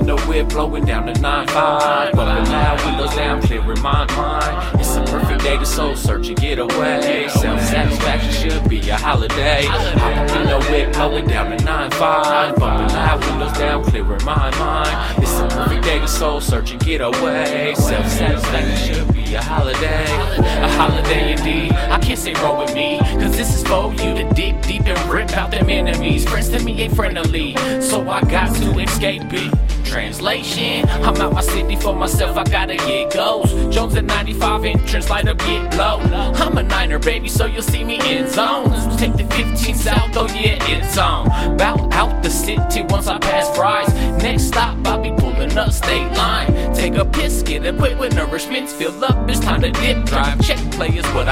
the whip, blowing down the 9-5. Bumping loud, windows down, clearing my mind. It's a perfect day to soul search and get away. Self satisfaction should be a holiday. Hop in the whip, blowing down the 9-5. Bumping loud, windows down, clearing my mind. It's a perfect day to soul search and get away. Self satisfaction should be a holiday. A holiday indeed. I can't say roll with me, cause this is for you to dig deep and rip out them enemies. Friends to ain't friendly, so I got to escape it. Translation, I'm out my city for myself, I gotta get goals. Jones at 95 entrance, light up, get low. I'm a Niner, baby, so you'll see me in zones. Take the 15 south, oh yeah, it's on. Bout out the city once I pass fries. Next stop, I'll be pulling up state line. Take a piss, get equipped with nourishments, fill up, it's time to dip. Drive, check players, what